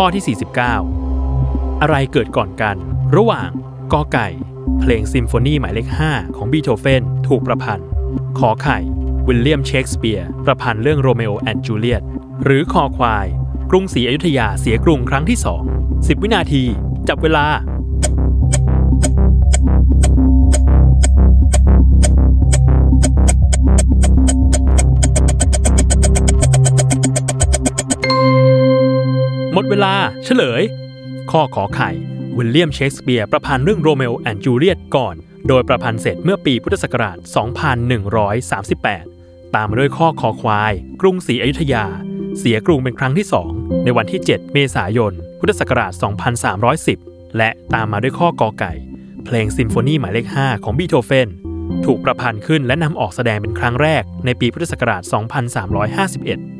ข้อที่ 49 อะไรเกิดก่อนกัน ระหว่างกอไก่ เพลงซิมโฟนีหมายเลข 5 ของบีโธเฟนถูกประพันธ์ ขอไข่ วิลเลียมเชกสเปียร์ ประพันธ์เรื่องโรเมโอแอนด์จูเลียต หรือคอควาย กรุงศรีอยุธยาเสียกรุงครั้งที่ 2 10 วินาที จับเวลา หมดเวลาเฉลย ข้อขอไข่ วิลเลียมเชกสเปียร์ประพันธ์เรื่องโรเมโอแอนด์จูเลียตก่อน โดยประพันธ์เสร็จเมื่อปีพุทธศักราช 2138 ตามมาด้วยข้อคอควาย กรุงศรีอยุธยา เสียกรุงเป็นครั้งที่ 2 ในวันที่ 7 เมษายน พุทธศักราช 2310 และตามมาด้วยข้อกอไก่ เพลงซิมโฟนีหมายเลข 5 ของบีโธเฟนถูกประพันธ์ขึ้นและนำออกแสดงเป็นครั้งแรกในปีพุทธศักราช 2351